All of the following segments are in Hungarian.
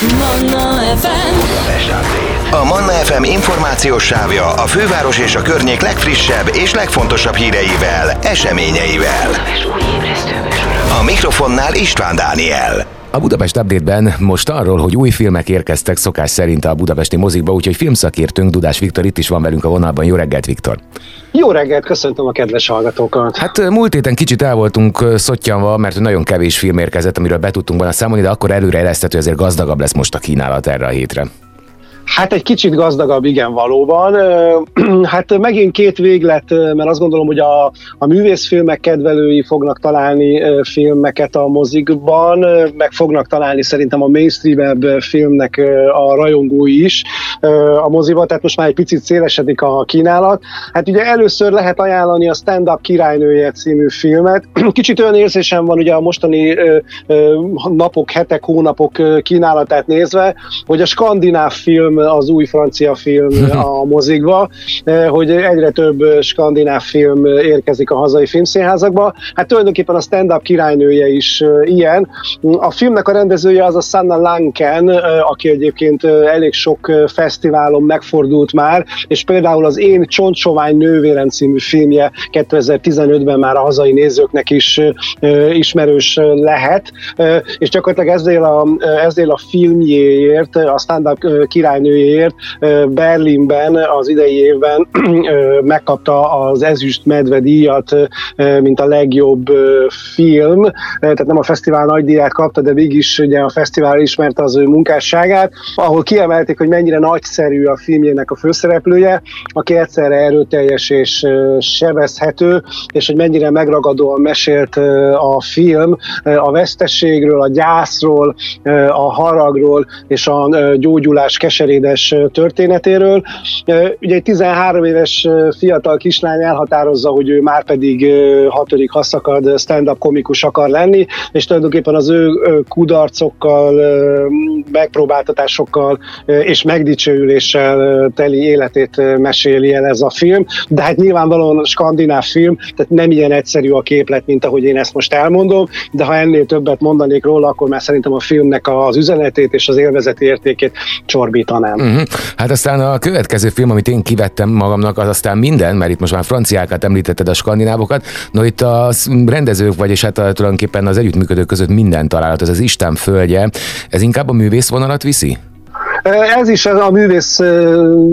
Manna FM A Manna FM információs sávja a főváros és a környék legfrissebb és legfontosabb híreivel, eseményeivel. A mikrofonnál István Dániel. A Budapest Update-ben most arról, hogy új filmek érkeztek szokás szerint a budapesti mozikba, úgyhogy filmszakértőnk Dudás Viktor itt is van velünk a vonalban. Jó reggelt, Viktor! Jó reggelt, köszöntöm a kedves hallgatókat! Hát múlt héten kicsit el voltunk szottyanva, mert nagyon kevés film érkezett, amiről be tudtunk volna számolni, de akkor előre eresztett, hogy azért gazdagabb lesz most a kínálat erre a hétre. Hát egy kicsit gazdagabb, igen, valóban. Hát megint két véglet, mert azt gondolom, hogy a, a művészfilmek kedvelői fognak találni filmeket a mozikban, meg fognak találni szerintem a mainstream filmnek a rajongói is a moziban, tehát most már egy picit szélesedik a kínálat. Hát ugye először lehet ajánlani a Stand Up királynője című filmet. Kicsit olyan érzésem van ugye a mostani napok, hetek, hónapok kínálatát nézve, hogy a skandináv film az új francia film a mozikba, hogy egyre több skandináv film érkezik a hazai filmszínházakba. Hát tulajdonképpen a stand-up királynője is ilyen. A filmnek a rendezője az a Sanna Lanken, aki egyébként elég sok fesztiválon megfordult már, és például az Én Csontsovány nővérem című filmje 2015-ben már a hazai nézőknek is ismerős lehet, és gyakorlatilag ezzel a, ezzel a filmjéért, a stand-up királynő versenyeért Berlinben az idei évben megkapta az Ezüst Medve díjat, mint a legjobb film, tehát nem a fesztivál nagy díját kapta, de mégis ugye a fesztivál ismerte az ő munkásságát, ahol kiemelték, hogy mennyire nagyszerű a filmjének a főszereplője, aki egyszerre erőteljes és sebezhető, és hogy mennyire megragadóan mesélt a film a vesztességről, a gyászról, a haragról és a gyógyulás keserédes éves történetéről. Ugye egy 13 éves fiatal kislány elhatározza, hogy ő már pedig hatodik haszakad stand-up komikus akar lenni, és tulajdonképpen az ő kudarcokkal, megpróbáltatásokkal és megdicsőüléssel teli életét meséli el ez a film, de hát nyilvánvalóan skandináv film, tehát nem ilyen egyszerű a képlet, mint ahogy én ezt most elmondom, de ha ennél többet mondanék róla, akkor már szerintem a filmnek az üzenetét és az élvezeti értékét csorbítanám. Uh-huh. Hát aztán a következő film, amit én kivettem magamnak, az aztán minden, mert itt most már franciákat említetted a skandinávokat, no itt a rendezők, vagyis hát tulajdonképpen az együttműködők között minden találat, ez az Isten földje, ez inkább a művész vonalat viszi? Ez is a művész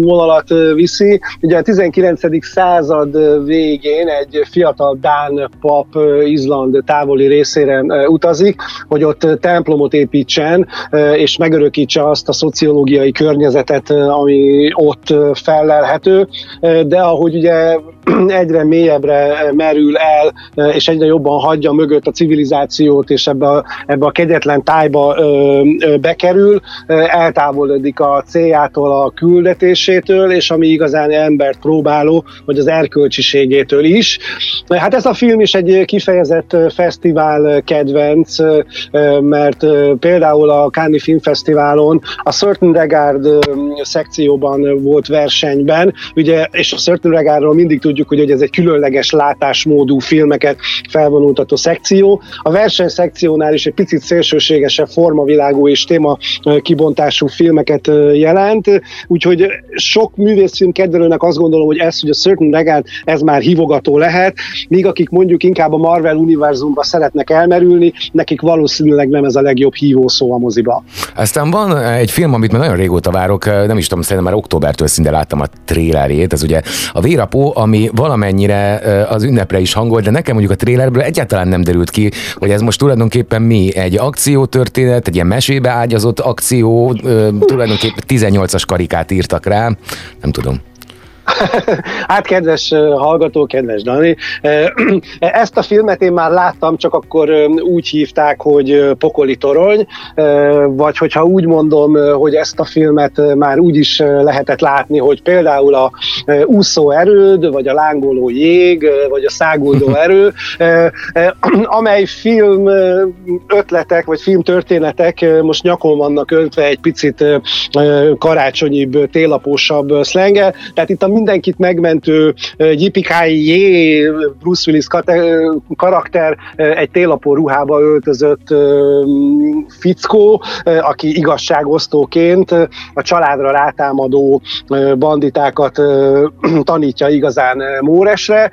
vonalat viszi. Ugye a 19. század végén egy fiatal Dán pap Izland távoli részére utazik, hogy ott templomot építsen, és megörökítse azt a szociológiai környezetet, ami ott fellelhető. De ahogy ugye egyre mélyebbre merül el, és egyre jobban hagyja mögött a civilizációt, és ebbe a, ebbe a kegyetlen tájba bekerül, eltávolodik a céljától, a küldetésétől, és ami igazán embert próbáló, hogy az erkölcsiségétől is. Hát ez a film is egy kifejezett fesztivál kedvenc, mert például a Cannes Filmfesztiválon a Certain Regard szekcióban volt versenyben, ugye, és a Certain Regardról mindig tudjuk, hogy ez egy különleges látásmódú filmeket felvonultató szekció. A versenyszekciónál is egy picit szélsőségesebb formavilágú és téma kibontású filmeket jelent, úgyhogy sok művészfilm kedvelőnek azt gondolom, hogy ez, hogy a Certain Regard, ez már hívogató lehet, míg akik mondjuk inkább a Marvel univerzumba szeretnek elmerülni, nekik valószínűleg nem ez a legjobb hívószó a moziba. Aztán van egy film, amit már nagyon régóta várok, nem is tudom, szerintem már októbertől szinte láttam a trélerét, ez ugye a Vérapó, ami valamennyire az ünnepre is hangol, de nekem mondjuk a trélerből egyáltalán nem derült ki, hogy ez most tulajdonképpen mi? Egy akciótörténet, egy ilyen mesébe ágyazott akció, tulajdonképpen 18-as karikát írtak rá, nem tudom. hát kedves hallgató, kedves Dani, ezt a filmet én már láttam, csak akkor úgy hívták, hogy Pokoli Torony, vagy hogyha úgy mondom, hogy ezt a filmet már úgy is lehetett látni, hogy például a úszó erőd, vagy a lángoló jég, vagy a száguldó erő, amely film ötletek, vagy filmtörténetek most nyakon vannak öltve egy picit karácsonyibb, télapósabb szlenge, tehát itt a mindenkit megmentő Yippee Bruce Willis karakter egy télapó ruhába öltözött fickó, aki igazságosztóként a családra rátámadó banditákat tanítja igazán Móresre,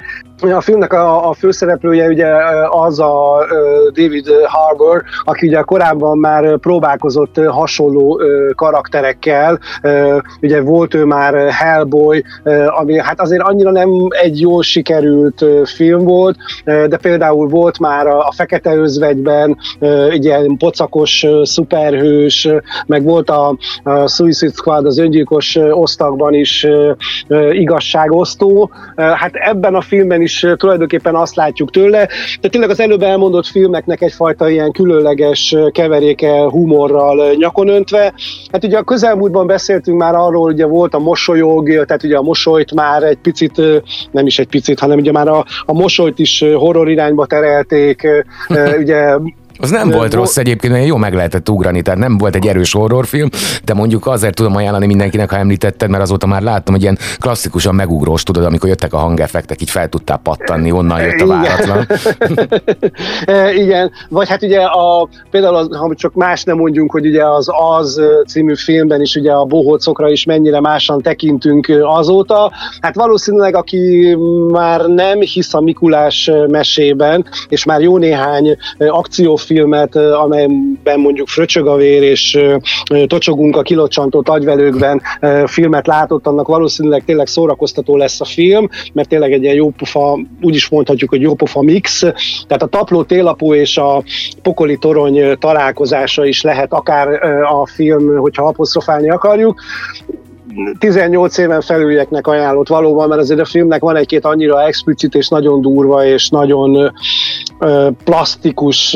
a filmnek a, a főszereplője ugye az a David Harbour, aki ugye korábban már próbálkozott hasonló karakterekkel, ugye volt ő már Hellboy, ami hát azért annyira nem egy jól sikerült film volt, de például volt már a, Fekete Özvegyben egy ilyen pocakos szuperhős, meg volt a Suicide Squad az öngyilkos osztagban is igazságosztó. Hát ebben a filmben is is tulajdonképpen azt látjuk tőle. De tényleg az előbb elmondott filmeknek egyfajta ilyen különleges keveréke humorral nyakon öntve. Hát ugye a közelmúltban beszéltünk már arról, ugye volt a mosolyog, tehát ugye a mosolyt már egy picit, nem is egy picit, hanem ugye már a, a mosolyt is horror irányba terelték, ugye az nem volt rossz egyébként, mert jó meg lehetett ugrani, tehát nem volt egy erős horrorfilm, de mondjuk azért tudom ajánlani mindenkinek, ha említetted, mert azóta már láttam, hogy ilyen klasszikusan megugrós, tudod, amikor jöttek a hangeffektek, így fel tudtál pattanni, onnan jött a váratlan. Igen, vagy hát ugye a, például az, ha csak más nem mondjunk, hogy ugye az Az című filmben is ugye a bohócokra is mennyire másan tekintünk azóta, hát valószínűleg aki már nem hisz a Mikulás mesében, és már jó néhány akciófilm filmet, amelyben mondjuk fröcsög a vér és tocsogunk a kilocsantott agyvelőkben filmet látott, annak valószínűleg tényleg szórakoztató lesz a film, mert tényleg egy ilyen jópofa, úgy is mondhatjuk, hogy jópofa mix. Tehát a tapló télapó és a pokoli torony találkozása is lehet akár a film, hogyha apostrofálni akarjuk. 18 éven felülieknek ajánlott valóban, mert azért a filmnek van egy-két annyira explicit és nagyon durva és nagyon plastikus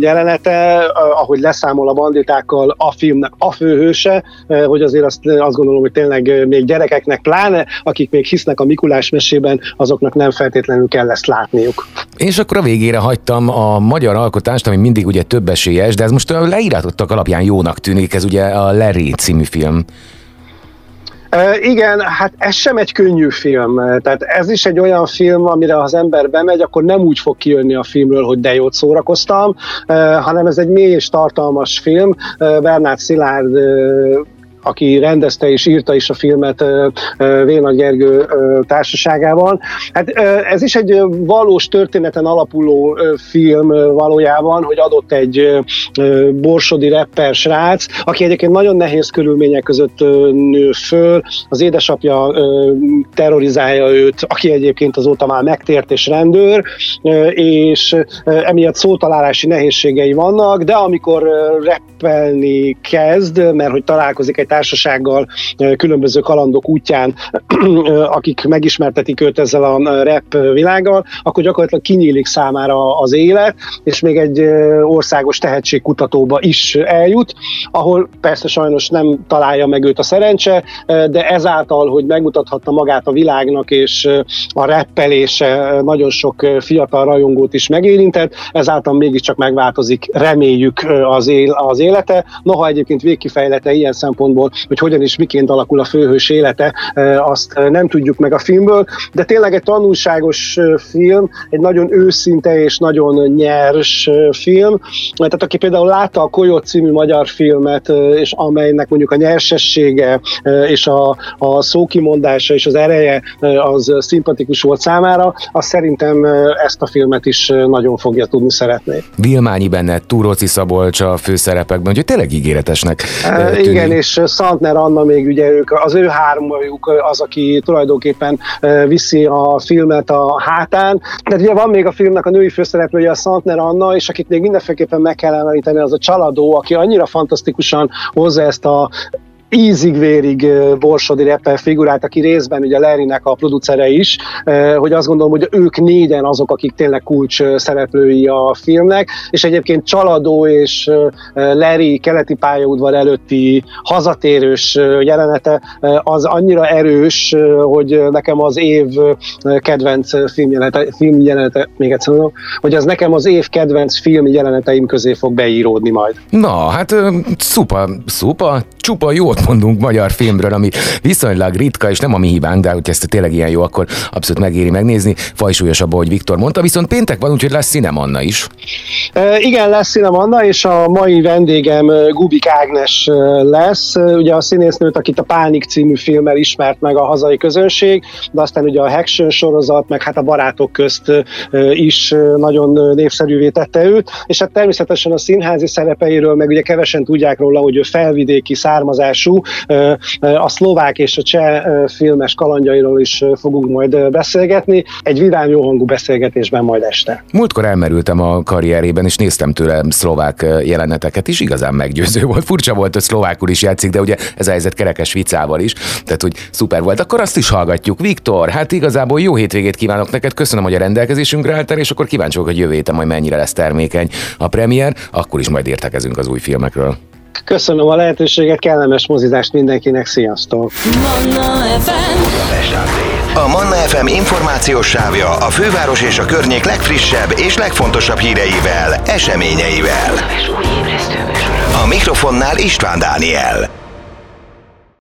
jelenete, ahogy leszámol a banditákkal a filmnek a főhőse, hogy azért azt, azt gondolom, hogy tényleg még gyerekeknek pláne, akik még hisznek a Mikulás mesében, azoknak nem feltétlenül kell ezt látniuk. És akkor a végére hagytam a magyar alkotást, ami mindig ugye több esélyes, de ez most leírátottak alapján jónak tűnik, ez ugye a Larry című film. Igen, hát ez sem egy könnyű film. Tehát ez is egy olyan film, amire az ember bemegy, akkor nem úgy fog kijönni a filmről, hogy de jót szórakoztam, hanem ez egy mély és tartalmas film. Bernát Szilárd aki rendezte és írta is a filmet Véna Gergő társaságában. Hát ez is egy valós történeten alapuló film valójában, hogy adott egy borsodi rapper srác, aki egyébként nagyon nehéz körülmények között nő föl, az édesapja terrorizálja őt, aki egyébként azóta már megtért és rendőr, és emiatt szótalálási nehézségei vannak, de amikor rappelni kezd, mert hogy találkozik egy társasággal különböző kalandok útján, akik megismertetik őt ezzel a rap világgal, akkor gyakorlatilag kinyílik számára az élet, és még egy országos tehetségkutatóba is eljut, ahol persze sajnos nem találja meg őt a szerencse, de ezáltal, hogy megmutathatta magát a világnak, és a reppelése nagyon sok fiatal rajongót is megérintett, ezáltal mégiscsak megváltozik, reméljük az, él, az élete. Noha egyébként végkifejlete ilyen szempontból hogy hogyan is miként alakul a főhős élete, azt nem tudjuk meg a filmből, de tényleg egy tanulságos film, egy nagyon őszinte és nagyon nyers film. Tehát aki például látta a Koyot című magyar filmet, és amelynek mondjuk a nyersessége és a, a szókimondása és az ereje az szimpatikus volt számára, az szerintem ezt a filmet is nagyon fogja tudni szeretni. Vilmányi benne, Túróci Szabolcs a főszerepekben, hogy tényleg ígéretesnek tűnik. Igen, és Santner Anna még ugye ők, az ő hármajuk az, aki tulajdonképpen viszi a filmet a hátán. De ugye van még a filmnek a női főszereplője, a Santner Anna, és akit még mindenféleképpen meg kell említeni, az a Csaladó, aki annyira fantasztikusan hozza ezt a ízig-vérig borsodi rapper figurát, aki részben ugye Larrynek a producere is, hogy azt gondolom, hogy ők négyen azok, akik tényleg kulcs szereplői a filmnek, és egyébként Csaladó és Larry keleti pályaudvar előtti hazatérős jelenete az annyira erős, hogy nekem az év kedvenc filmjelenete, filmjelenete még egyszer mondom, hogy az nekem az év kedvenc film jeleneteim közé fog beíródni majd. Na, hát szupa, szupa, csupa jó szót mondunk magyar filmről, ami viszonylag ritka, és nem a mi hibánk, de hogy ezt tényleg ilyen jó, akkor abszolút megéri megnézni. Fajsúlyosabb, ahogy Viktor mondta, viszont péntek van, úgyhogy lesz Cinemanna is. E, igen, lesz Cinemanna, és a mai vendégem Gubik Ágnes lesz. Ugye a színésznőt, akit a Pánik című filmmel ismert meg a hazai közönség, de aztán ugye a Haction sorozat, meg hát a barátok közt is nagyon népszerűvé tette őt, és hát természetesen a színházi szerepeiről, meg ugye kevesen tudják róla, hogy ő felvidéki származású, a szlovák és a cseh filmes kalandjairól is fogunk majd beszélgetni, egy vidám, jó hangú beszélgetésben majd este. Múltkor elmerültem a karrierében, és néztem tőle szlovák jeleneteket is, igazán meggyőző volt. Furcsa volt, hogy szlovákul is játszik, de ugye ez a helyzet kerekes vicával is, tehát hogy szuper volt. Akkor azt is hallgatjuk. Viktor, hát igazából jó hétvégét kívánok neked, köszönöm, hogy a rendelkezésünkre álltál, és akkor kíváncsi vagyok, hogy jövő héten majd mennyire lesz termékeny a premier, akkor is majd értekezünk az új filmekről. Köszönöm a lehetőséget, kellemes mozizást mindenkinek, sziasztok! Manna FM. A Manna FM információs sávja a főváros és a környék legfrissebb és legfontosabb híreivel, eseményeivel. A mikrofonnál István Dániel.